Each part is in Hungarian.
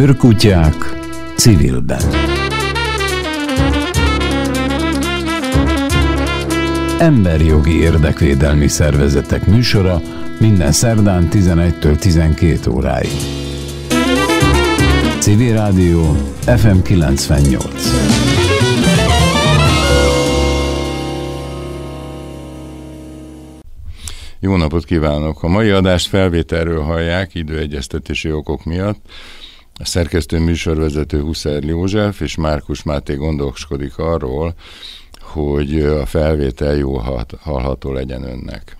Őrkutyák civilben Emberjogi érdekvédelmi szervezetek műsora minden szerdán 11-től 12 óráig. Civil Rádió FM 98 Jó napot kívánok! A mai adást felvételről hallják időegyeztetési okok miatt. A szerkesztő műsorvezető Huszer József és Márkus Máté gondoskodik arról, hogy a felvétel jó hallható legyen önnek.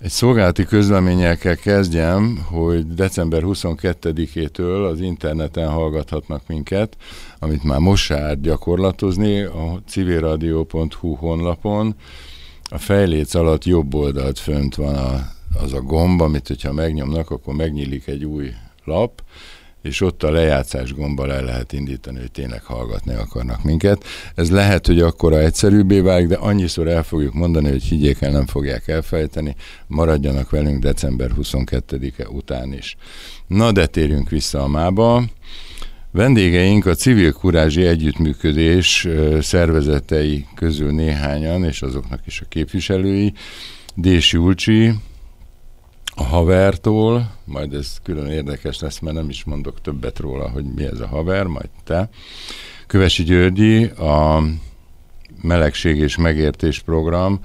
Egy szolgálati közleménnyel kell kezdjem, hogy december 22-től az interneten hallgathatnak minket, amit már most árt gyakorlatozni, a civilradio.hu honlapon, a fejléc alatt jobb oldalt fönt van a, az a gomb, amit hogyha megnyomnak, akkor megnyílik egy új lap, és ott a lejátszás gombbal el lehet indítani, hogy tényleg hallgatni akarnak minket. Ez lehet, hogy akkora egyszerűbbé válik, de annyiszor el fogjuk mondani, hogy higgyék el, nem fogják elfejteni, maradjanak velünk december 22-e után is. Na, de térjünk vissza a mába. Vendégeink a civil kurázsi együttműködés szervezetei közül néhányan, és azoknak is a képviselői, Dés Julcsi, a havertól, majd ez külön érdekes lesz, mert nem is mondok többet róla, hogy mi ez a haver, majd te. Kövesi Györgyi, a Melegség és Megértés Program,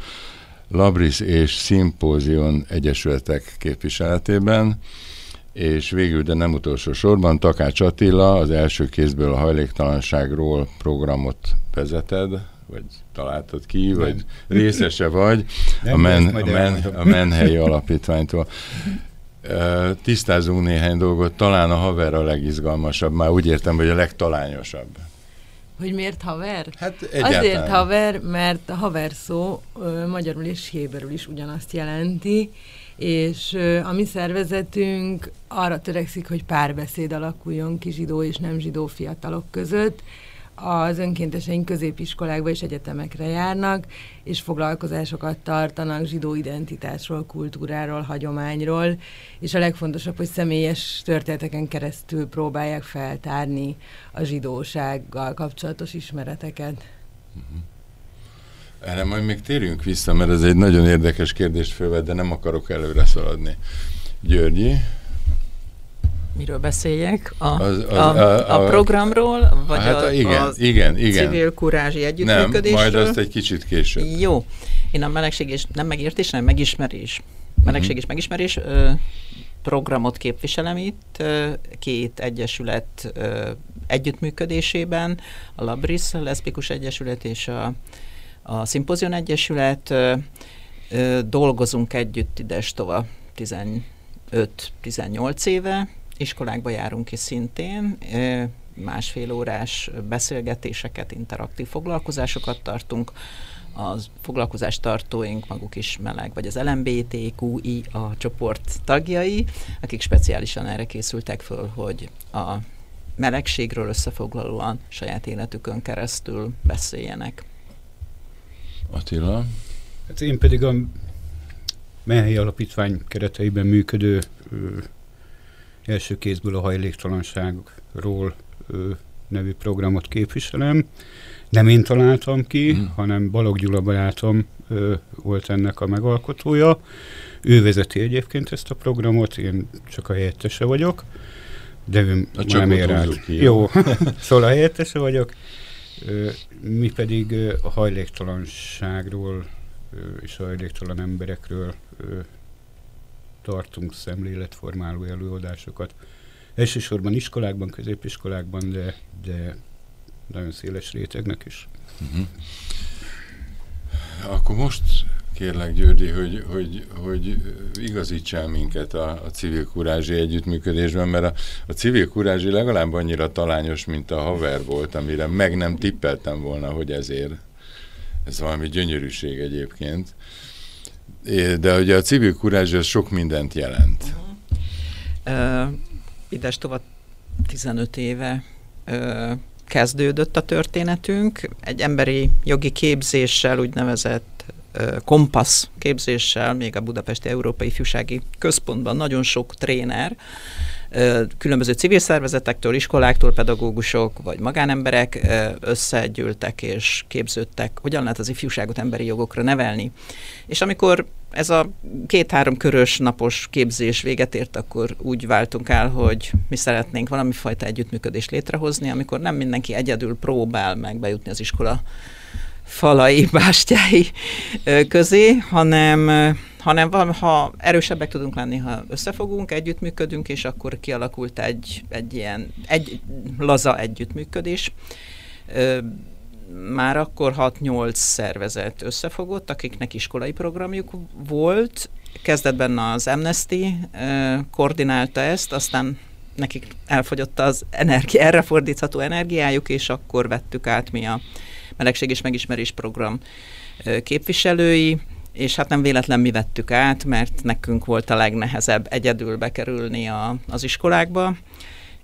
Labris és Szimpózion Egyesületek képviseletében, és végül, de nem utolsó sorban, Takács Attila az első kézből a hajléktalanságról programot vezeted, vagy találtad ki, nem. vagy részese vagy nem, a, men, a, men, a Menhelyi Alapítványtól. Tisztázunk néhány dolgot, talán a haver a legizgalmasabb, már úgy értem, hogy a legtalányosabb. Hogy miért haver? Hát egyáltalán. Azért haver, mert a haver szó magyarul és héberül is ugyanazt jelenti, és a mi szervezetünk arra törekszik, hogy párbeszéd alakuljon ki zsidó és nem zsidó fiatalok között. Az önkénteseink középiskolákba és egyetemekre járnak, és foglalkozásokat tartanak zsidó identitásról, kultúráról, hagyományról, és a legfontosabb, hogy személyes történeteken keresztül próbálják feltárni a zsidósággal kapcsolatos ismereteket. Uh-huh. Erre majd még térjünk vissza, mert ez egy nagyon érdekes kérdést fölvet, de nem akarok előre szaladni. Györgyi? Miről beszéljek? A, az, az, a, a, a programról? Vagy hát a, igen, az igen, igen. civil kurázsi együttműködésről? Nem, majd azt egy kicsit később. Jó. Én a melegség és nem megértés, hanem megismerés. Melegség uh-huh. és megismerés ö, programot képviselem itt, ö, két egyesület ö, együttműködésében, a Labris Leszbikus Egyesület és a a Szimpozion Egyesület, dolgozunk együtt Idestova 15-18 éve, iskolákba járunk is szintén, másfél órás beszélgetéseket, interaktív foglalkozásokat tartunk, az foglalkozás tartóink maguk is meleg, vagy az LMBTQI a csoport tagjai, akik speciálisan erre készültek föl, hogy a melegségről összefoglalóan saját életükön keresztül beszéljenek. Attila? Hát én pedig a Menhelyi Alapítvány kereteiben működő első kézből a hajléktalanságról ö, nevű programot képviselem. Nem én találtam ki, hmm. hanem Balog Gyula barátom ö, volt ennek a megalkotója. Ő vezeti egyébként ezt a programot, én csak a helyettese vagyok, de ő a nem ér át. Jó, szóval a helyettese vagyok. Mi pedig a hajléktalanságról és a hajléktalan emberekről tartunk szemléletformáló előadásokat. Elsősorban iskolákban, középiskolákban, de, de nagyon széles rétegnek is. Uh-huh. Akkor most kérlek Györgyi, hogy, hogy, hogy igazítsál minket a, a civil kurázsi együttműködésben, mert a, a civil kurázsi legalább annyira talányos, mint a haver volt, amire meg nem tippeltem volna, hogy ezért. Ez valami gyönyörűség egyébként. De ugye a civil kurázsi az sok mindent jelent. Uh-huh. Uh, Ides tovább 15 éve uh, kezdődött a történetünk. Egy emberi jogi képzéssel, úgynevezett kompassz képzéssel, még a Budapesti Európai Ifjúsági Központban nagyon sok tréner különböző civil szervezetektől, iskoláktól, pedagógusok vagy magánemberek összegyűltek és képződtek, hogyan lehet az ifjúságot emberi jogokra nevelni. És amikor ez a két-három körös napos képzés véget ért, akkor úgy váltunk el, hogy mi szeretnénk valami fajta együttműködést létrehozni, amikor nem mindenki egyedül próbál meg bejutni az iskola falai, bástyái közé, hanem, hanem ha erősebbek tudunk lenni, ha összefogunk, együttműködünk, és akkor kialakult egy, egy ilyen egy laza együttműködés. Már akkor 6-8 szervezet összefogott, akiknek iskolai programjuk volt. Kezdetben az Amnesty koordinálta ezt, aztán nekik elfogyott az energia, erre fordítható energiájuk, és akkor vettük át mi a melegség és megismerés program képviselői, és hát nem véletlen mi vettük át, mert nekünk volt a legnehezebb egyedül bekerülni a, az iskolákba,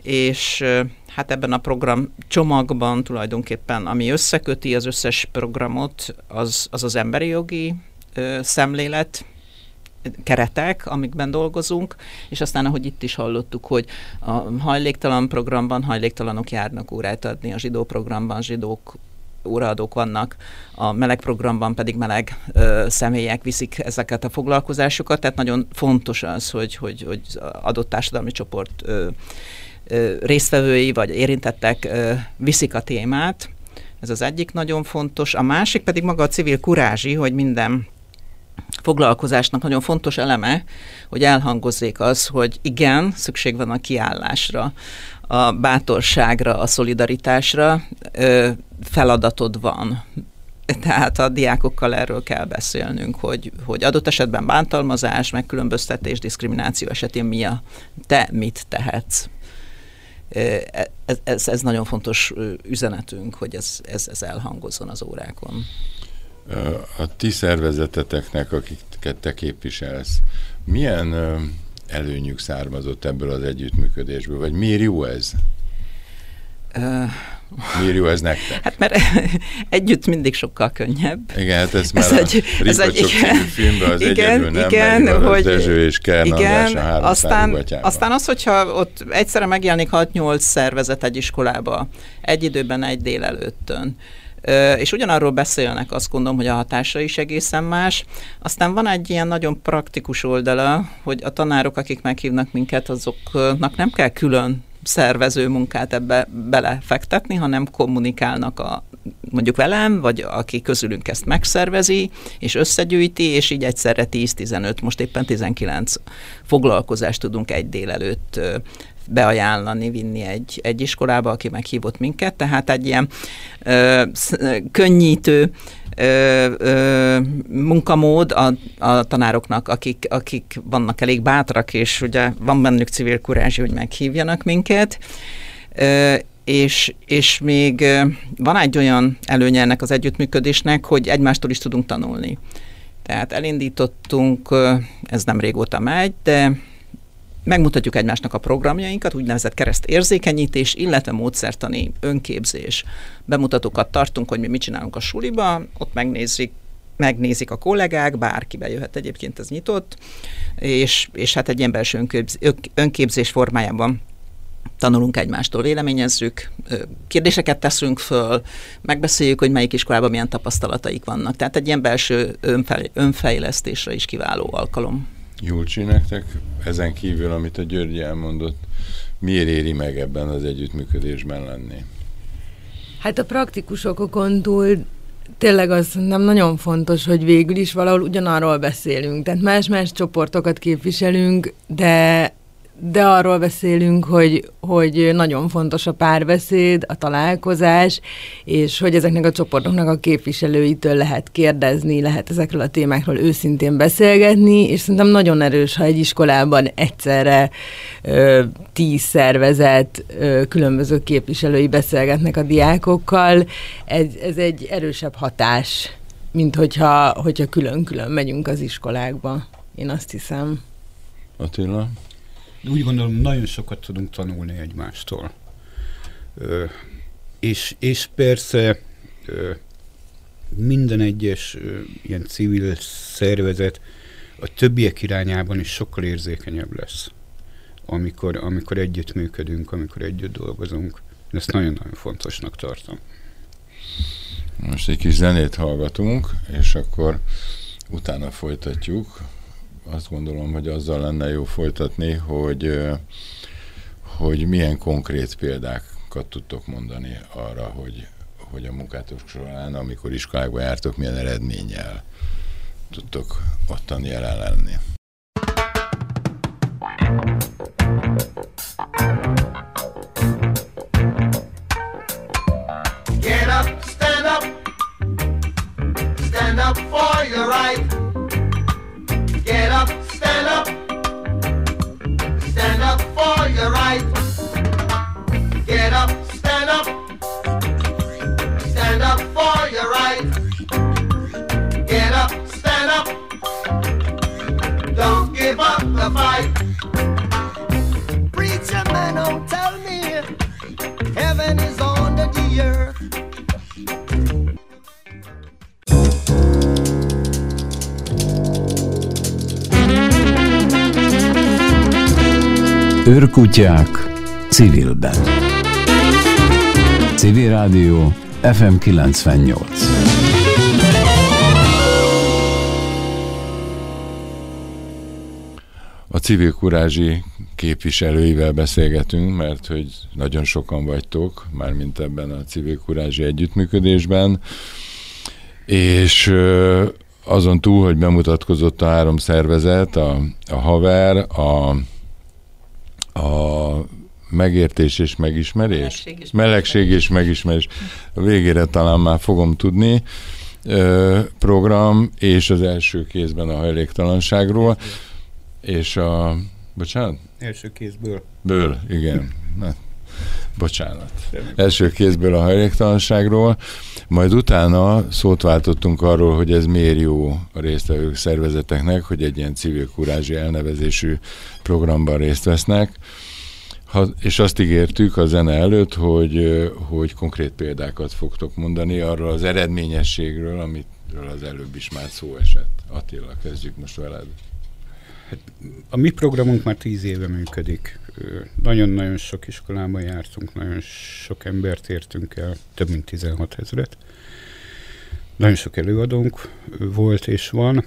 és hát ebben a program csomagban tulajdonképpen, ami összeköti az összes programot, az az, az emberi jogi ö, szemlélet, keretek, amikben dolgozunk, és aztán, ahogy itt is hallottuk, hogy a hajléktalan programban hajléktalanok járnak órát adni, a zsidó programban zsidók óraadók vannak, a meleg programban pedig meleg ö, személyek viszik ezeket a foglalkozásokat, tehát nagyon fontos az, hogy, hogy, hogy adott társadalmi csoport ö, ö, résztvevői vagy érintettek ö, viszik a témát, ez az egyik nagyon fontos. A másik pedig maga a civil kurázsi, hogy minden foglalkozásnak nagyon fontos eleme, hogy elhangozzék az, hogy igen, szükség van a kiállásra, a bátorságra, a szolidaritásra, feladatod van. Tehát a diákokkal erről kell beszélnünk, hogy, hogy adott esetben bántalmazás, megkülönböztetés, diszkrimináció esetén mi a, te mit tehetsz. Ez, ez, ez nagyon fontos üzenetünk, hogy ez, ez, ez elhangozzon az órákon. A ti szervezeteteknek, akiket te képviselsz, milyen előnyük származott ebből az együttműködésből, vagy miért jó ez? Miért jó ez nektek? Hát mert együtt mindig sokkal könnyebb. Igen, hát ez már ez a egy, ez egy, igen, filmben az igen, egyedül nem igen, megy, hogy, Dezső és Kern igen, a aztán, aztán az, hogyha ott egyszerre megjelenik 6-8 szervezet egy iskolába, egy időben, egy délelőttön, és ugyanarról beszélnek, azt gondolom, hogy a hatása is egészen más. Aztán van egy ilyen nagyon praktikus oldala, hogy a tanárok, akik meghívnak minket, azoknak nem kell külön szervező munkát ebbe belefektetni, hanem kommunikálnak a, mondjuk velem, vagy aki közülünk ezt megszervezi, és összegyűjti, és így egyszerre 10-15, most éppen 19 foglalkozást tudunk egy délelőtt beajánlani, vinni egy, egy iskolába, aki meghívott minket, tehát egy ilyen ö, könnyítő ö, ö, munkamód a, a tanároknak, akik, akik vannak elég bátrak, és ugye van bennük civil kurázsi, hogy meghívjanak minket, ö, és, és még van egy olyan előnye ennek az együttműködésnek, hogy egymástól is tudunk tanulni. Tehát elindítottunk, ez nem régóta megy, de megmutatjuk egymásnak a programjainkat, úgynevezett kereszt érzékenyítés, illetve módszertani önképzés. Bemutatókat tartunk, hogy mi mit csinálunk a suliba, ott megnézik, megnézik a kollégák, bárki bejöhet egyébként, ez nyitott, és, és hát egy ilyen belső önképzés, önképzés formájában tanulunk egymástól, véleményezzük, kérdéseket teszünk föl, megbeszéljük, hogy melyik iskolában milyen tapasztalataik vannak. Tehát egy ilyen belső önfejlesztésre is kiváló alkalom. Julcsi, nektek ezen kívül, amit a György elmondott, miért éri meg ebben az együttműködésben lenni? Hát a praktikusokon túl tényleg az nem nagyon fontos, hogy végül is valahol ugyanarról beszélünk. Tehát más-más csoportokat képviselünk, de de arról beszélünk, hogy, hogy nagyon fontos a párbeszéd, a találkozás, és hogy ezeknek a csoportoknak a képviselőitől lehet kérdezni, lehet ezekről a témákról őszintén beszélgetni, és szerintem nagyon erős, ha egy iskolában egyszerre ö, tíz szervezet ö, különböző képviselői beszélgetnek a diákokkal. Ez, ez egy erősebb hatás, mint hogyha, hogyha külön-külön megyünk az iskolákba. Én azt hiszem. Attila? Úgy gondolom, nagyon sokat tudunk tanulni egymástól. Ö, és, és persze ö, minden egyes ö, ilyen civil szervezet a többiek irányában is sokkal érzékenyebb lesz. amikor, amikor együtt működünk, amikor együtt dolgozunk. Ezt nagyon-nagyon fontosnak tartom. Most egy kis zenét hallgatunk, és akkor utána folytatjuk. Azt gondolom, hogy azzal lenne jó folytatni, hogy, hogy milyen konkrét példákat tudtok mondani arra, hogy, hogy a munkátok során, amikor iskolákba jártok, milyen eredménnyel tudtok ottan jelen lenni. Get up, stand up, stand up for your right. The fight. Preacher man, don't tell me heaven is under the earth. Őrkutyák civilben. Civil Rádió FM 98. civil kurázsi képviselőivel beszélgetünk, mert hogy nagyon sokan vagytok, mármint ebben a civil kurázsi együttműködésben, és azon túl, hogy bemutatkozott a három szervezet, a, a haver, a, a megértés és megismerés, Melegség és melegség és megismerés, a végére talán már fogom tudni, program, és az első kézben a hajléktalanságról, és a, bocsánat? Első kézből. Ből, igen. Na, bocsánat. Első kézből a hajléktalanságról, majd utána szót váltottunk arról, hogy ez miért jó a résztvevők szervezeteknek, hogy egy ilyen civil kurázsi elnevezésű programban részt vesznek. Ha, és azt ígértük a zene előtt, hogy, hogy konkrét példákat fogtok mondani arról az eredményességről, amitről az előbb is már szó esett. Attila, kezdjük most veled. A mi programunk már tíz éve működik. Nagyon-nagyon sok iskolában jártunk, nagyon sok embert értünk el, több mint 16 ezeret. Nagyon sok előadónk volt és van.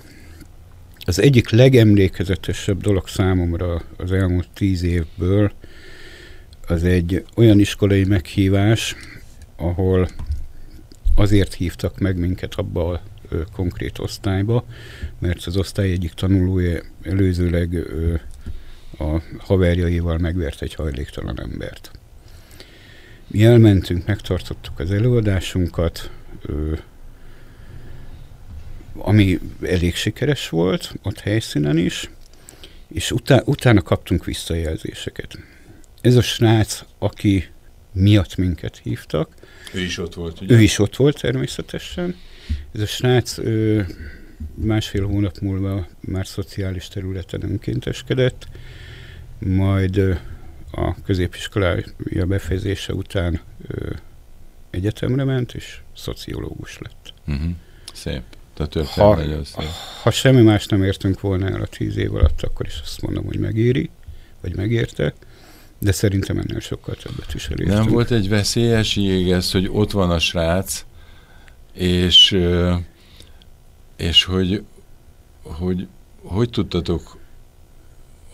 Az egyik legemlékezetesebb dolog számomra az elmúlt tíz évből az egy olyan iskolai meghívás, ahol azért hívtak meg minket abba a konkrét osztályba, mert az osztály egyik tanulója előzőleg a haverjaival megvert egy hajléktalan embert. Mi elmentünk, megtartottuk az előadásunkat, ami elég sikeres volt, ott helyszínen is, és utá- utána kaptunk visszajelzéseket. Ez a srác, aki miatt minket hívtak, Ő is ott volt, ugye? ő is ott volt természetesen. Ez a srác ö, másfél hónap múlva már szociális területen önkénteskedett, majd ö, a középiskolája befejezése után ö, egyetemre ment, és szociológus lett. Uh-huh. Szép. Tehát Ha- történet nagyon szép. Ha semmi más nem értünk volna el a tíz év alatt, akkor is azt mondom, hogy megéri, vagy megérte, de szerintem ennél sokkal többet is elértünk. Nem volt egy veszélyes ez, hogy ott van a srác, és, és hogy, hogy hogy tudtatok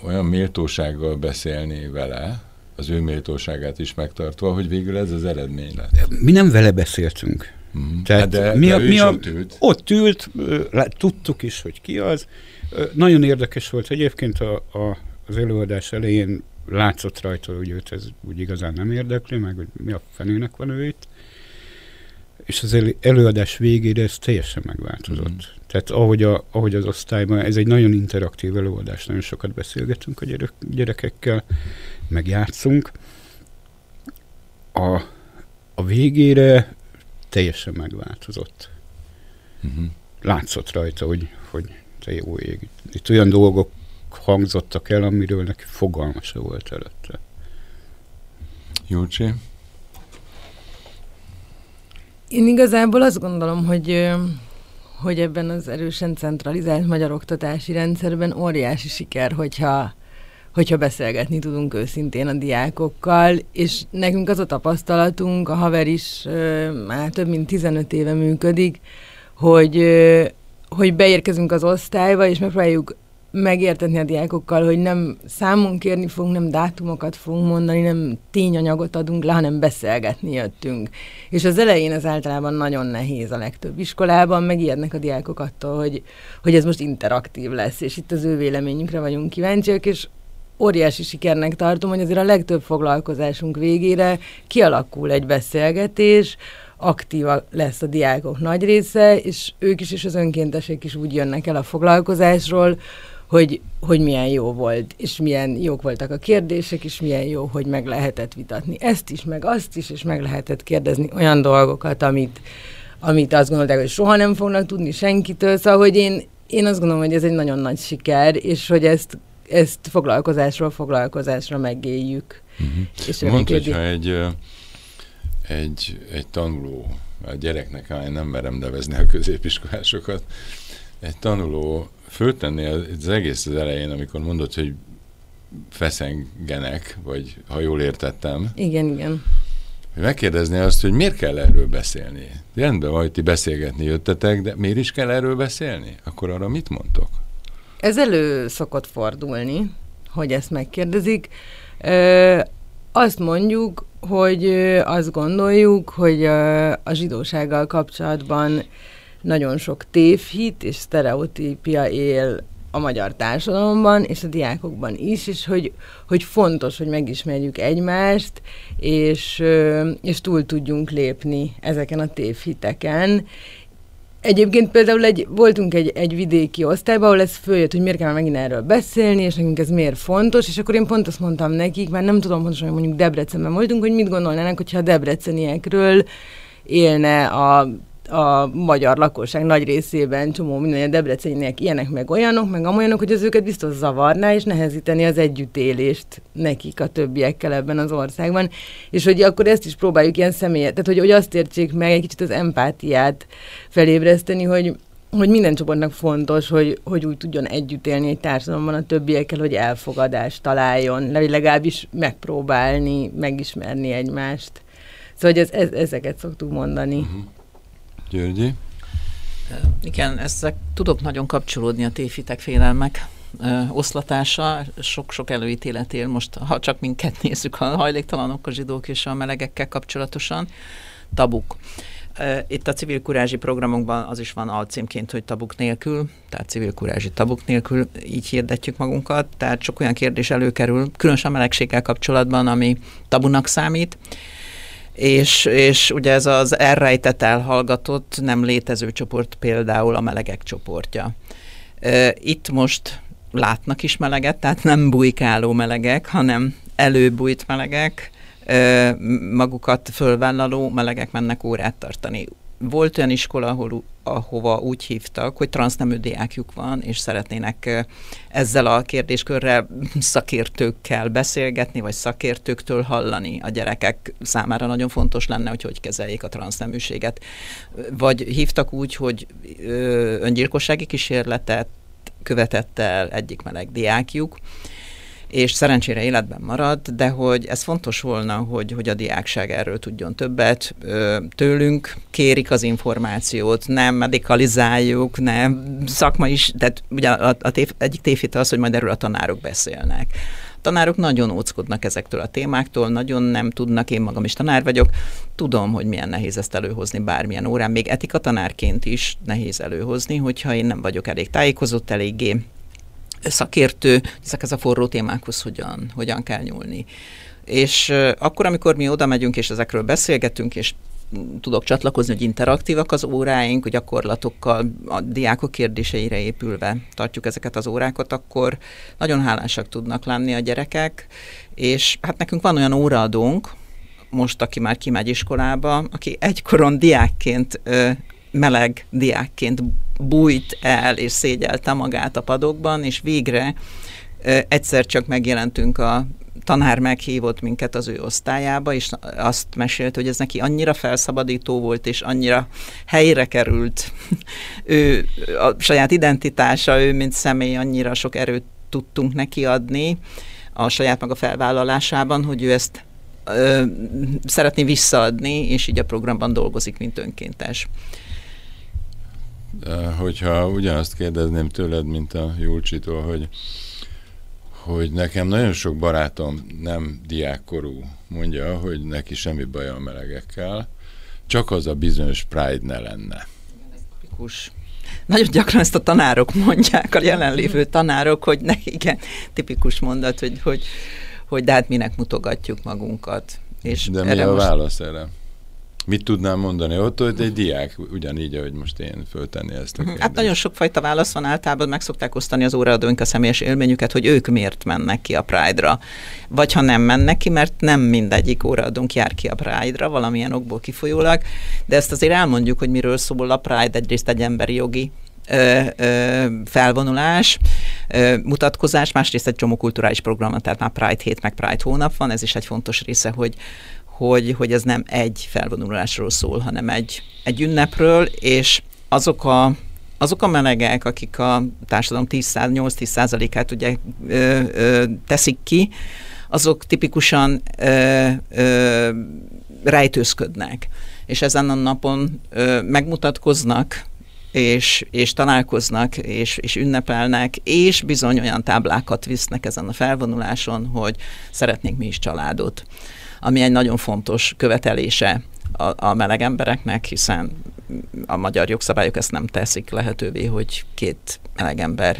olyan méltósággal beszélni vele, az ő méltóságát is megtartva, hogy végül ez az eredmény lett. Mi nem vele beszéltünk. Mm. Tehát Hát de, mi de a- mi a- ott ült. Ott ült, tudtuk is, hogy ki az. Nagyon érdekes volt egyébként a, a, az előadás elején látszott rajta, hogy őt ez úgy igazán nem érdekli, meg hogy mi a fenének van ő itt. És az elő, előadás végére ez teljesen megváltozott. Mhm. Tehát ahogy, a, ahogy az osztályban, ez egy nagyon interaktív előadás, nagyon sokat beszélgetünk a gyerek, gyerekekkel, meg játszunk. A, a végére teljesen megváltozott Uh-huh. látszott rajta, hogy, hogy te jó ég. Itt olyan dolgok hangzottak el, amiről neki fogalma se volt előtte. Júcsi? Én igazából azt gondolom, hogy hogy ebben az erősen centralizált magyar oktatási rendszerben óriási siker, hogyha hogyha beszélgetni tudunk őszintén a diákokkal, és nekünk az a tapasztalatunk, a haver is már több mint 15 éve működik, hogy, hogy beérkezünk az osztályba, és megpróbáljuk megértetni a diákokkal, hogy nem számon kérni fogunk, nem dátumokat fogunk mondani, nem tényanyagot adunk le, hanem beszélgetni jöttünk. És az elején ez általában nagyon nehéz a legtöbb iskolában, megijednek a diákok attól, hogy, hogy ez most interaktív lesz, és itt az ő véleményünkre vagyunk kíváncsiak, és óriási sikernek tartom, hogy azért a legtöbb foglalkozásunk végére kialakul egy beszélgetés, aktíva lesz a diákok nagy része, és ők is és az önkéntesek is úgy jönnek el a foglalkozásról, hogy, hogy milyen jó volt, és milyen jók voltak a kérdések, és milyen jó, hogy meg lehetett vitatni ezt is, meg azt is, és meg lehetett kérdezni olyan dolgokat, amit, amit azt gondolták, hogy soha nem fognak tudni senkitől. Szóval, hogy én, én azt gondolom, hogy ez egy nagyon nagy siker, és hogy ezt, ezt foglalkozásról foglalkozásra megéljük. Uh-huh. És Mondd, hogyha egy, egy, egy tanuló, a gyereknek, én nem merem nevezni a középiskolásokat, egy tanuló föltenni az egész az elején, amikor mondod, hogy feszengenek, vagy ha jól értettem. Igen, igen. Megkérdezni azt, hogy miért kell erről beszélni. Rendben vagy, ti beszélgetni jöttetek, de miért is kell erről beszélni? Akkor arra mit mondtok? Ez elő szokott fordulni, hogy ezt megkérdezik. Ö, azt mondjuk, hogy azt gondoljuk, hogy a zsidósággal kapcsolatban nagyon sok tévhit és sztereotípia él a magyar társadalomban, és a diákokban is, és hogy, hogy fontos, hogy megismerjük egymást, és, és túl tudjunk lépni ezeken a tévhiteken. Egyébként például egy, voltunk egy, egy vidéki osztályban, ahol ez följött, hogy miért kell megint erről beszélni, és nekünk ez miért fontos, és akkor én pont azt mondtam nekik, mert nem tudom pontosan, hogy mondjuk Debrecenben voltunk, hogy mit gondolnának, hogyha a debreceniekről élne a a magyar lakosság nagy részében csomó minden debreceniek ilyenek meg olyanok, meg amolyanok, hogy az őket biztos zavarná, és nehezíteni az együttélést nekik a többiekkel ebben az országban. És hogy akkor ezt is próbáljuk ilyen személyet, tehát hogy, hogy azt értsék meg, egy kicsit az empátiát felébreszteni, hogy hogy minden csoportnak fontos, hogy, hogy úgy tudjon együtt élni egy társadalomban a többiekkel, hogy elfogadást találjon, legalábbis megpróbálni, megismerni egymást. Szóval hogy ez, ez, ezeket szoktuk mondani. Uh-huh. Györgyi? Igen, ezek tudok nagyon kapcsolódni a tévhitek félelmek oszlatása, sok-sok előítélet él most, ha csak minket nézzük, a hajléktalanok, a zsidók és a melegekkel kapcsolatosan, tabuk. Itt a civil kurázsi programunkban az is van alcímként, hogy tabuk nélkül, tehát civil kurázsi tabuk nélkül, így hirdetjük magunkat, tehát sok olyan kérdés előkerül, különösen a melegséggel kapcsolatban, ami tabunak számít, és, és ugye ez az elrejtett, elhallgatott, nem létező csoport például a melegek csoportja. Itt most látnak is meleget, tehát nem bujkáló melegek, hanem előbújt melegek, magukat fölvállaló melegek mennek órát tartani volt olyan iskola, ahol, ahova úgy hívtak, hogy transznemű diákjuk van, és szeretnének ezzel a kérdéskörrel szakértőkkel beszélgetni, vagy szakértőktől hallani a gyerekek számára nagyon fontos lenne, hogy hogy kezeljék a transzneműséget. Vagy hívtak úgy, hogy öngyilkossági kísérletet követett el egyik meleg diákjuk, és szerencsére életben marad, de hogy ez fontos volna, hogy, hogy a diákság erről tudjon többet. Tőlünk kérik az információt, nem medikalizáljuk, nem szakma is, tehát ugye a, a tév, egyik tévhite az, hogy majd erről a tanárok beszélnek. Tanárok nagyon óckodnak ezektől a témáktól, nagyon nem tudnak, én magam is tanár vagyok, tudom, hogy milyen nehéz ezt előhozni bármilyen órán, még etika tanárként is nehéz előhozni, hogyha én nem vagyok elég tájékozott, eléggé szakértő, ezekhez a forró témákhoz hogyan, hogyan kell nyúlni. És akkor, amikor mi oda megyünk, és ezekről beszélgetünk, és tudok csatlakozni, hogy interaktívak az óráink, gyakorlatokkal, a diákok kérdéseire épülve tartjuk ezeket az órákat, akkor nagyon hálásak tudnak lenni a gyerekek, és hát nekünk van olyan óraadónk, most, aki már kimegy iskolába, aki egykoron diákként meleg diákként bújt el és szégyelte magát a padokban, és végre egyszer csak megjelentünk a tanár meghívott minket az ő osztályába, és azt mesélt, hogy ez neki annyira felszabadító volt, és annyira helyre került ő, a saját identitása, ő mint személy, annyira sok erőt tudtunk neki adni, a saját maga felvállalásában, hogy ő ezt ö, szeretné visszaadni, és így a programban dolgozik, mint önkéntes. Hogyha ugyanazt kérdezném tőled, mint a Julcsitól, hogy, hogy nekem nagyon sok barátom nem diákkorú mondja, hogy neki semmi baj a melegekkel, csak az a bizonyos Pride ne lenne. Tipikus. Nagyon gyakran ezt a tanárok mondják, a jelenlévő tanárok, hogy ne, igen, tipikus mondat, hogy, hogy, hogy de hát minek mutogatjuk magunkat. És de mi a most... válasz erre? Mit tudnám mondani? Ott, hogy egy diák, ugyanígy, ahogy most én föltenni ezt a kérdést. Hát nagyon sokfajta válasz van, általában meg szokták osztani az óraadóink a személyes élményüket, hogy ők miért mennek ki a Pride-ra. Vagy ha nem mennek ki, mert nem mindegyik óraadónk jár ki a Pride-ra, valamilyen okból kifolyólag, de ezt azért elmondjuk, hogy miről szól a Pride, egyrészt egy emberi jogi ö, ö, felvonulás, ö, mutatkozás, másrészt egy csomó kulturális program, tehát már Pride hét, meg Pride hónap van, ez is egy fontos része, hogy hogy, hogy ez nem egy felvonulásról szól, hanem egy, egy ünnepről, és azok a, azok a melegek, akik a társadalom 8-10 százalékát ugye ö, ö, teszik ki, azok tipikusan ö, ö, rejtőzködnek, és ezen a napon ö, megmutatkoznak, és, és találkoznak, és, és ünnepelnek, és bizony olyan táblákat visznek ezen a felvonuláson, hogy szeretnénk mi is családot ami egy nagyon fontos követelése a, a meleg embereknek, hiszen a magyar jogszabályok ezt nem teszik lehetővé, hogy két meleg ember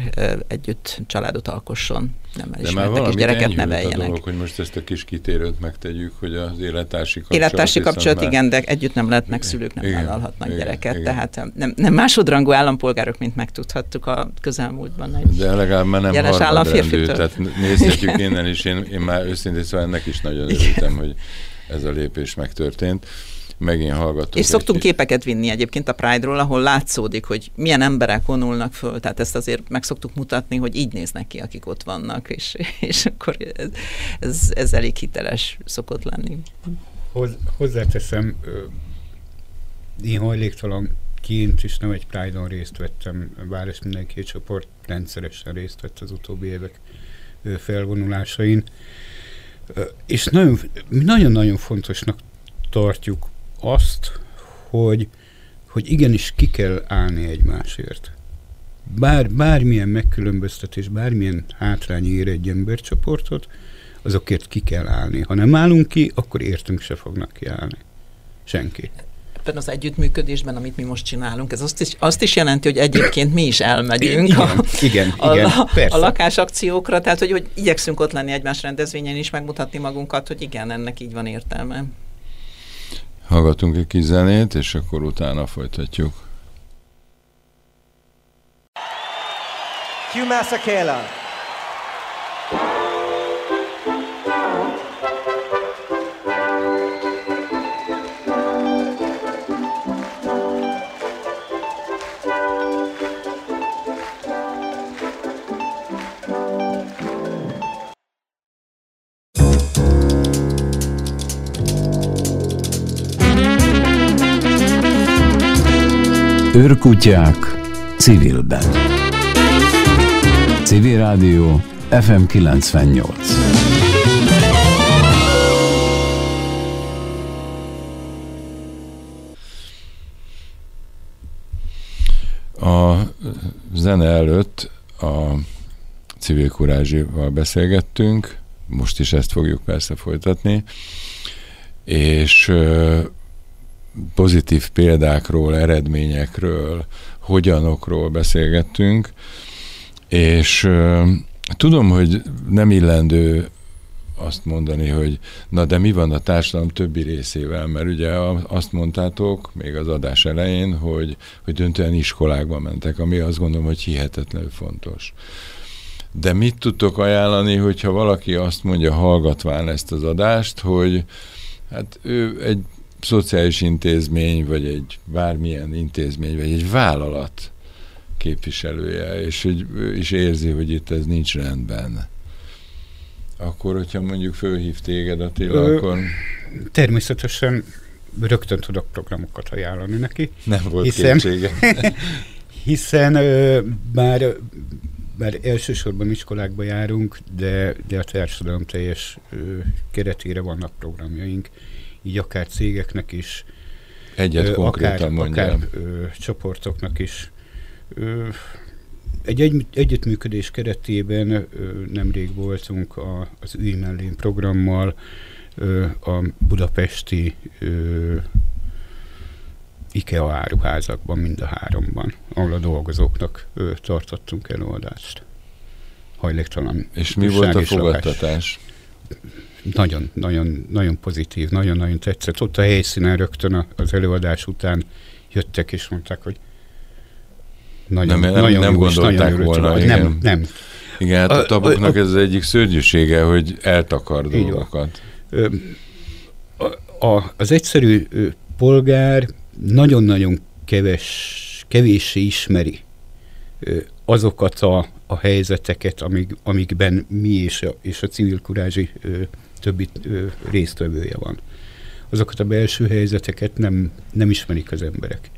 együtt családot alkosson, nem elismertek, és gyereket neveljenek. A dolog, hogy most ezt a kis kitérőt megtegyük, hogy az élettársi kapcsolat... Élettársi kapcsolat, már... igen, de együtt nem lehetnek szülők, nem igen, vállalhatnak igen, gyereket, igen. tehát nem, nem másodrangú állampolgárok, mint megtudhattuk a közelmúltban. Egy de legalább már nem harmadrendű, tehát nézhetjük innen is, én, én már őszintén szóval ennek is nagyon örültem, hogy ez a lépés megtörtént megint hallgatunk. És szoktunk kis... képeket vinni egyébként a Pride-ról, ahol látszódik, hogy milyen emberek vonulnak föl, tehát ezt azért meg szoktuk mutatni, hogy így néznek ki, akik ott vannak, és, és akkor ez, ez, ez elég hiteles szokott lenni. Hoz, hozzáteszem, én hajléktalanként is nem egy Pride-on részt vettem, bár ezt mindenki csoport rendszeresen részt vett az utóbbi évek felvonulásain. És nagyon-nagyon fontosnak tartjuk azt, hogy, hogy igenis ki kell állni egymásért. Bár, bármilyen megkülönböztetés, bármilyen hátrány ér egy embercsoportot, azokért ki kell állni. Ha nem állunk ki, akkor értünk se fognak kiállni. Senki ebben az együttműködésben, amit mi most csinálunk, ez azt is, azt is jelenti, hogy egyébként mi is elmegyünk igen, a, igen, a, igen, a, a lakásakciókra, tehát hogy, hogy igyekszünk ott lenni egymás rendezvényen is, megmutatni magunkat, hogy igen, ennek így van értelme. Hallgatunk egy kis zenét, és akkor utána folytatjuk. Hugh Masekela. Őrkutyák civilben. Civil Rádió FM 98. A zene előtt a civil kurázsival beszélgettünk, most is ezt fogjuk persze folytatni, és pozitív példákról, eredményekről, hogyanokról beszélgettünk, és tudom, hogy nem illendő azt mondani, hogy na de mi van a társadalom többi részével, mert ugye azt mondtátok még az adás elején, hogy, hogy döntően iskolákba mentek, ami azt gondolom, hogy hihetetlenül fontos. De mit tudtok ajánlani, hogyha valaki azt mondja hallgatván ezt az adást, hogy hát ő egy szociális intézmény, vagy egy bármilyen intézmény, vagy egy vállalat képviselője, és, hogy, és érzi, hogy itt ez nincs rendben. Akkor, hogyha mondjuk fölhív téged Attila, Ö, akkor... Természetesen rögtön tudok programokat ajánlani neki. Nem volt hiszen, kétsége. hiszen bár bár elsősorban iskolákba járunk, de, de a társadalom teljes ö, keretére vannak programjaink, így akár cégeknek is, Egyet ö, konkrétan akár, akár ö, csoportoknak is. Ö, egy, egy együttműködés keretében ö, nemrég voltunk a, az Ülj mellén programmal ö, a budapesti ö, IKEA áruházakban, mind a háromban, ahol a dolgozóknak ö, tartottunk előadást. Hajléktalan. És mi volt a és lakás. Nagyon, nagyon, nagyon pozitív, nagyon-nagyon tetszett. Ott a helyszínen rögtön a- az előadás után jöttek és mondták, hogy nagyon, Nem- nagyon nem gondolták nagyon volna, igen. Nem, nem. Igen, hát A- a tabuknak a- ez az egyik szörnyűsége, hogy eltakar dolgokat. A, a, az egyszerű polgár nagyon-nagyon keves, kevéssé ismeri azokat a, a helyzeteket, amik, amikben mi és a, és a civil kurázsi többi ö, résztvevője van. Azokat a belső helyzeteket nem, nem ismerik az emberek.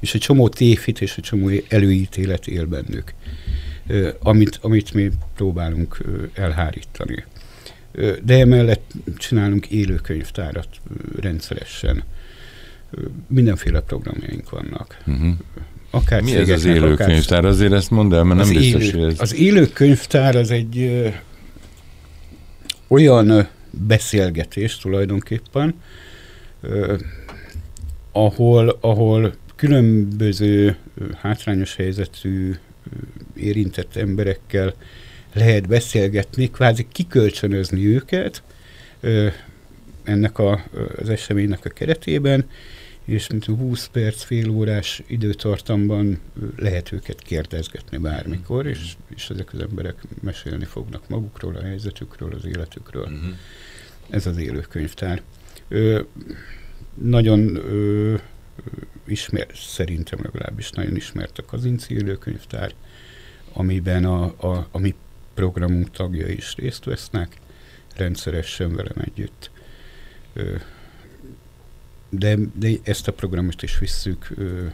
És egy csomó tévhit és egy csomó előítélet él bennük, ö, amit, amit mi próbálunk ö, elhárítani. Ö, De emellett csinálunk élőkönyvtárat ö, rendszeresen. Ö, Mindenféle programjaink vannak. Uh-huh. Akár Mi ez az cégeknek, akár élőkönyvtár? Azért ezt mondd el, mert nem biztos, élő, hogy ez... Az élőkönyvtár az egy ö, olyan beszélgetés tulajdonképpen, ahol, ahol különböző hátrányos helyzetű érintett emberekkel lehet beszélgetni, kvázi kikölcsönözni őket ennek a, az eseménynek a keretében, és mint 20 perc, fél órás időtartamban lehet őket kérdezgetni bármikor, és, és ezek az emberek mesélni fognak magukról, a helyzetükről, az életükről. Uh-huh. Ez az élőkönyvtár. Ö, nagyon ö, ismer, szerintem legalábbis nagyon ismert a Kazinci élőkönyvtár, amiben a, a, a mi programunk tagjai is részt vesznek, rendszeresen velem együtt. Ö, de, de ezt a programot is visszük ö,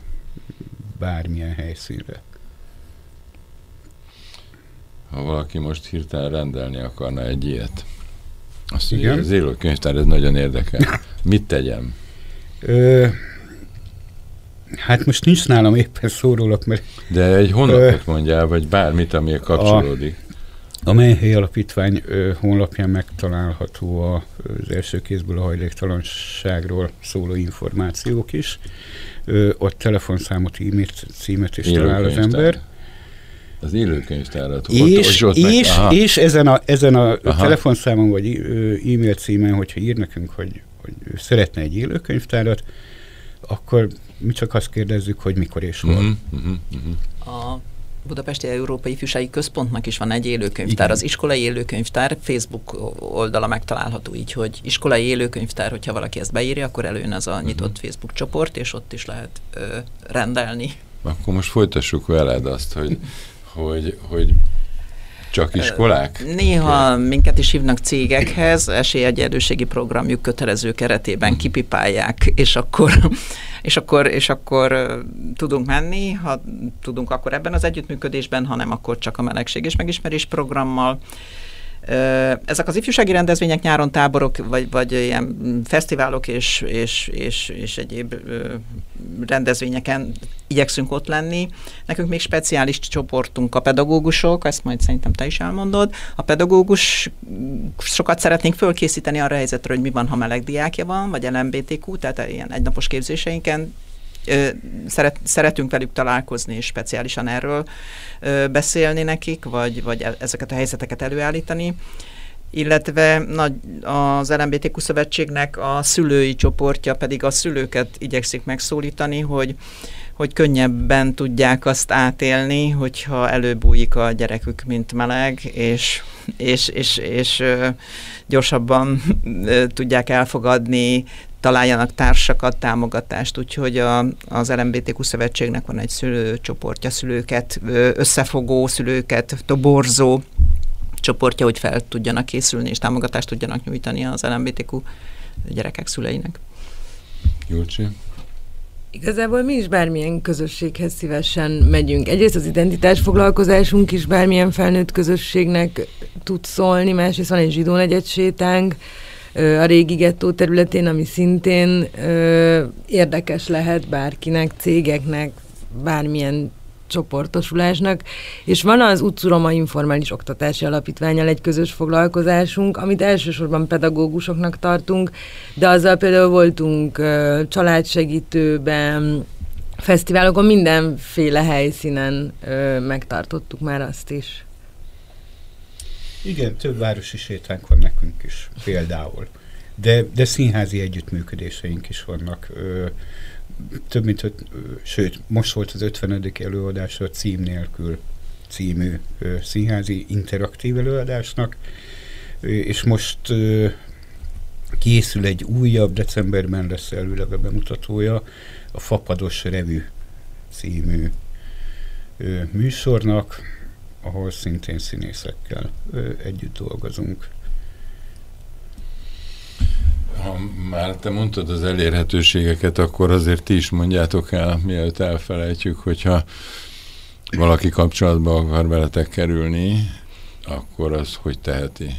bármilyen helyszínre. Ha valaki most hirtelen rendelni akarna egy ilyet, azt Igen. Igen. az élőkönyvtár, ez nagyon érdekel. Mit tegyem? Ö, hát most nincs nálam éppen szórólok, mert De egy honlapot mondjál, vagy bármit, ami kapcsolódik. A Menhely Alapítvány honlapján megtalálható a, az első kézből a hajléktalanságról szóló információk is. Ott telefonszámot, e-mail címet is talál az Élőkönyvtár. ember. Az élőkönyvtárat. És, ott meg- és, aha. és ezen a, ezen a Aha. telefonszámon vagy e-mail címen, hogyha ír nekünk, hogy, hogy ő szeretne egy élőkönyvtárat, akkor mi csak azt kérdezzük, hogy mikor és hol. Uh-huh, uh-huh, uh-huh. A Budapesti Európai Ifjúsági Központnak is van egy élőkönyvtár, Igen. az iskolai élőkönyvtár Facebook oldala megtalálható így, hogy iskolai élőkönyvtár, hogyha valaki ezt beírja, akkor előjön ez a nyitott Facebook csoport, és ott is lehet ö, rendelni. Akkor most folytassuk veled azt, hogy, hogy, hogy csak iskolák? Néha minket is hívnak cégekhez, esélyegyenlőségi programjuk kötelező keretében kipipálják, és akkor, és akkor, és akkor tudunk menni, ha tudunk, akkor ebben az együttműködésben, ha nem, akkor csak a melegség és megismerés programmal. Ezek az ifjúsági rendezvények nyáron táborok, vagy, vagy ilyen fesztiválok és, és, és, és egyéb rendezvényeken igyekszünk ott lenni. Nekünk még speciális csoportunk a pedagógusok, ezt majd szerintem te is elmondod. A pedagógus sokat szeretnénk fölkészíteni arra a helyzetre, hogy mi van, ha meleg diákja van, vagy LMBTQ, tehát ilyen egynapos képzéseinken szeret, szeretünk velük találkozni, és speciálisan erről beszélni nekik, vagy, vagy e- ezeket a helyzeteket előállítani. Illetve nagy, az LMBTQ szövetségnek a szülői csoportja pedig a szülőket igyekszik megszólítani, hogy, hogy könnyebben tudják azt átélni, hogyha előbújik a gyerekük, mint meleg, és, és, és, és gyorsabban tudják elfogadni, találjanak társakat, támogatást, úgyhogy a, az LMBTQ szövetségnek van egy szülőcsoportja, szülőket összefogó, szülőket toborzó csoportja, hogy fel tudjanak készülni és támogatást tudjanak nyújtani az LMBTQ gyerekek szüleinek. Júlcsi? Igazából mi is bármilyen közösséghez szívesen megyünk. Egyrészt az identitás foglalkozásunk is bármilyen felnőtt közösségnek tud szólni, másrészt van egy zsidó negyed sétánk, a régi gettó területén, ami szintén érdekes lehet bárkinek, cégeknek, bármilyen csoportosulásnak, és van az Utsuroma Informális Oktatási Alapítványal egy közös foglalkozásunk, amit elsősorban pedagógusoknak tartunk, de azzal például voltunk családsegítőben, fesztiválokon, mindenféle helyszínen megtartottuk már azt is. Igen, több városi sétánk van nekünk is például. De, de színházi együttműködéseink is vannak. Ö, több mint, öt, sőt, most volt az 50. előadás a cím nélkül című ö, színházi interaktív előadásnak, ö, és most ö, készül egy újabb, decemberben lesz előleg a bemutatója, a Fapados Revű című ö, műsornak, ahol szintén színészekkel ö, együtt dolgozunk. Ha már te mondtad az elérhetőségeket, akkor azért ti is mondjátok el, mielőtt elfelejtjük, hogyha valaki kapcsolatba akar veletek kerülni, akkor az hogy teheti?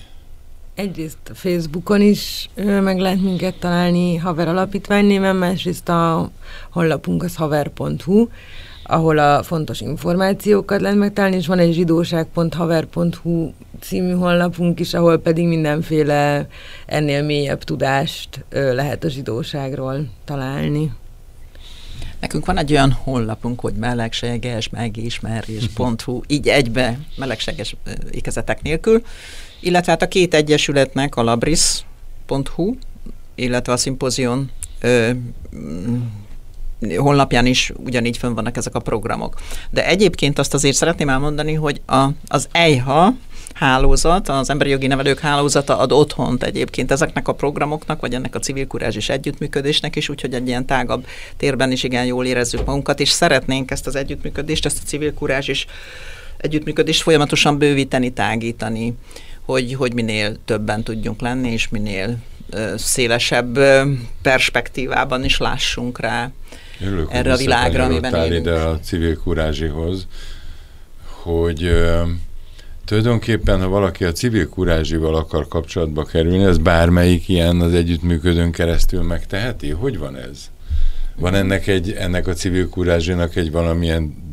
Egyrészt a Facebookon is meg lehet minket találni Haver Alapítvány néven, másrészt a honlapunk az haver.hu, ahol a fontos információkat lehet megtalálni, és van egy zsidóság.haver.hu című honlapunk is, ahol pedig mindenféle ennél mélyebb tudást lehet a zsidóságról találni. Nekünk van egy olyan honlapunk, hogy melegséges megismerés.hu, így egybe melegséges ikezetek nélkül, illetve hát a két egyesületnek a labris.hu, illetve a szimpozion honlapján is ugyanígy fönn vannak ezek a programok. De egyébként azt azért szeretném elmondani, hogy a, az EIHA hálózat, az Emberi Jogi Nevelők Hálózata ad otthont egyébként ezeknek a programoknak, vagy ennek a civil és együttműködésnek is, úgyhogy egy ilyen tágabb térben is igen jól érezzük magunkat, és szeretnénk ezt az együttműködést, ezt a civil is együttműködést folyamatosan bővíteni, tágítani, hogy, hogy minél többen tudjunk lenni, és minél szélesebb perspektívában is lássunk rá Örülök, erre a világra, amiben élünk. ide a civil kurázsihoz, hogy tulajdonképpen, ha valaki a civil kurázsival akar kapcsolatba kerülni, ez bármelyik ilyen az együttműködőn keresztül megteheti? Hogy van ez? Van ennek, egy, ennek a civil kurázsinak egy valamilyen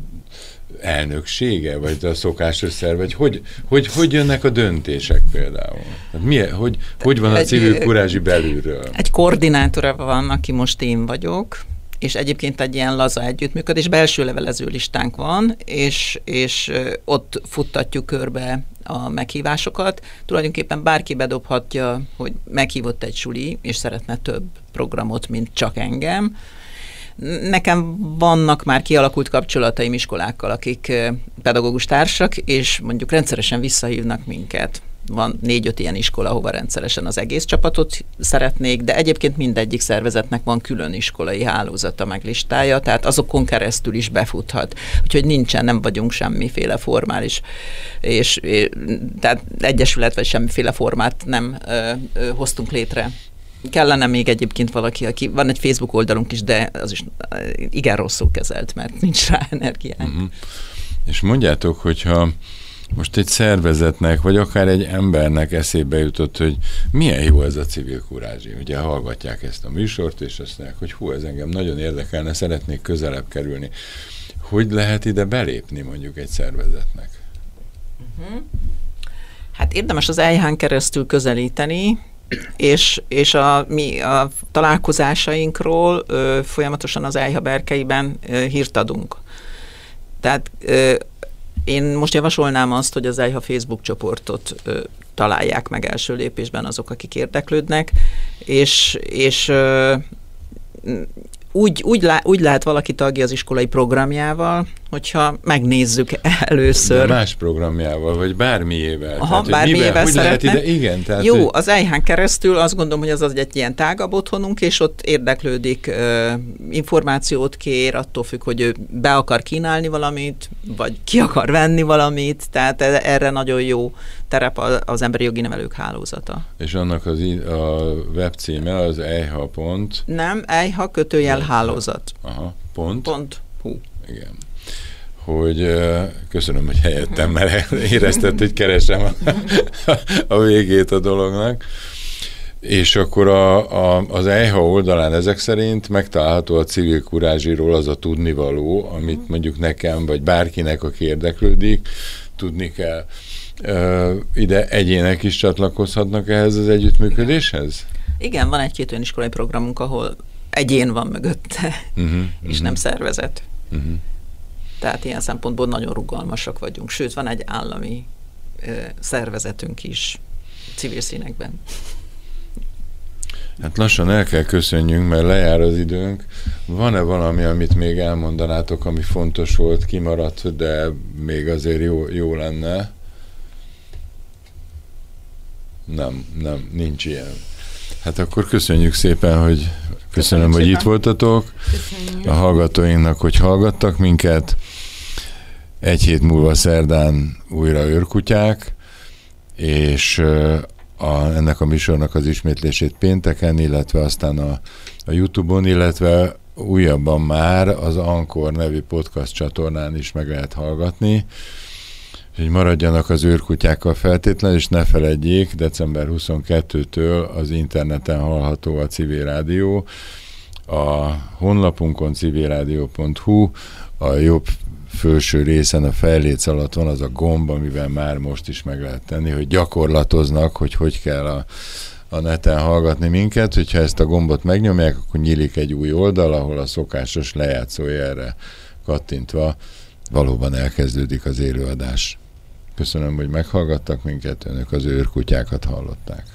elnöksége, vagy a szokásos szerv, vagy hogy, hogy, hogy jönnek a döntések például? Hát milyen, hogy, hogy van a civil kurázsi belülről? Egy koordinátora van, aki most én vagyok, és egyébként egy ilyen laza együttműködés, belső levelező listánk van, és, és ott futtatjuk körbe a meghívásokat. Tulajdonképpen bárki bedobhatja, hogy meghívott egy suli, és szeretne több programot, mint csak engem. Nekem vannak már kialakult kapcsolataim iskolákkal, akik pedagógus társak, és mondjuk rendszeresen visszahívnak minket van négy-öt ilyen iskola, ahova rendszeresen az egész csapatot szeretnék, de egyébként mindegyik szervezetnek van külön iskolai hálózata meg listája, tehát azokon keresztül is befuthat. Úgyhogy nincsen, nem vagyunk semmiféle formális, és, tehát egyesület vagy semmiféle formát nem ö, ö, hoztunk létre kellene még egyébként valaki, aki van egy Facebook oldalunk is, de az is igen rosszul kezelt, mert nincs rá energiánk. Uh-huh. És mondjátok, hogyha most egy szervezetnek, vagy akár egy embernek eszébe jutott, hogy milyen jó ez a civil kurázsi. Ugye hallgatják ezt a műsort, és azt mondják, hogy hú, ez engem nagyon érdekelne, szeretnék közelebb kerülni. Hogy lehet ide belépni mondjuk egy szervezetnek? Uh-huh. Hát érdemes az eljhán keresztül közelíteni, és, és a, mi a találkozásainkról ö, folyamatosan az Eljha berkeiben ö, hírt adunk. Tehát ö, én most javasolnám azt, hogy az EIHA Facebook csoportot ö, találják meg első lépésben azok, akik érdeklődnek, és, és ö, úgy, úgy, lá, úgy lehet valaki tagja az iskolai programjával, hogyha megnézzük először. De más programjával, vagy bármiével. Aha, tehát, bármiével mivel, hogy lehet ide? Igen. Tehát, Jó, hogy... az EIHÁN keresztül azt gondolom, hogy az, az egy ilyen tágabb otthonunk, és ott érdeklődik, információt kér, attól függ, hogy ő be akar kínálni valamit, vagy ki akar venni valamit, tehát e, erre nagyon jó terep az Emberi Jogi Nevelők Hálózata. És annak az a webcíme az ejha. Pont. Nem, ejha kötőjel hálózat. Aha, pont. Pont. Hú. Igen hogy köszönöm, hogy helyettem, mert érezted, hogy keresem a, a végét a dolognak. És akkor a, a, az EIHA oldalán ezek szerint megtalálható a civil kurázsiról az a tudnivaló, amit mondjuk nekem, vagy bárkinek, aki érdeklődik, tudni kell. Ide egyének is csatlakozhatnak ehhez az együttműködéshez? Igen, van egy-két olyan iskolai programunk, ahol egyén van mögötte, uh-huh, és uh-huh. nem szervezet. Uh-huh. Tehát ilyen szempontból nagyon rugalmasak vagyunk. Sőt, van egy állami ö, szervezetünk is civil színekben. Hát lassan el kell köszönjünk, mert lejár az időnk. Van-e valami, amit még elmondanátok, ami fontos volt, kimaradt, de még azért jó, jó lenne? Nem, nem, nincs ilyen. Hát akkor köszönjük szépen, hogy köszönöm, köszönöm hogy szépen. itt voltatok. Köszönjük. A hallgatóinknak, hogy hallgattak minket. Egy hét múlva szerdán újra őrkutyák, és a, ennek a műsornak az ismétlését pénteken, illetve aztán a, a Youtube-on, illetve újabban már az Ankor nevű podcast csatornán is meg lehet hallgatni. Úgyhogy maradjanak az őrkutyákkal feltétlenül, és ne feledjék, december 22-től az interneten hallható a civil rádió. A honlapunkon civilrádió.hu, a jobb felső részen a fejléc alatt van az a gomb, amivel már most is meg lehet tenni, hogy gyakorlatoznak, hogy hogy kell a, a neten hallgatni minket, hogyha ezt a gombot megnyomják, akkor nyílik egy új oldal, ahol a szokásos lejátszója kattintva valóban elkezdődik az élőadás. Köszönöm, hogy meghallgattak minket, önök az őrkutyákat hallották.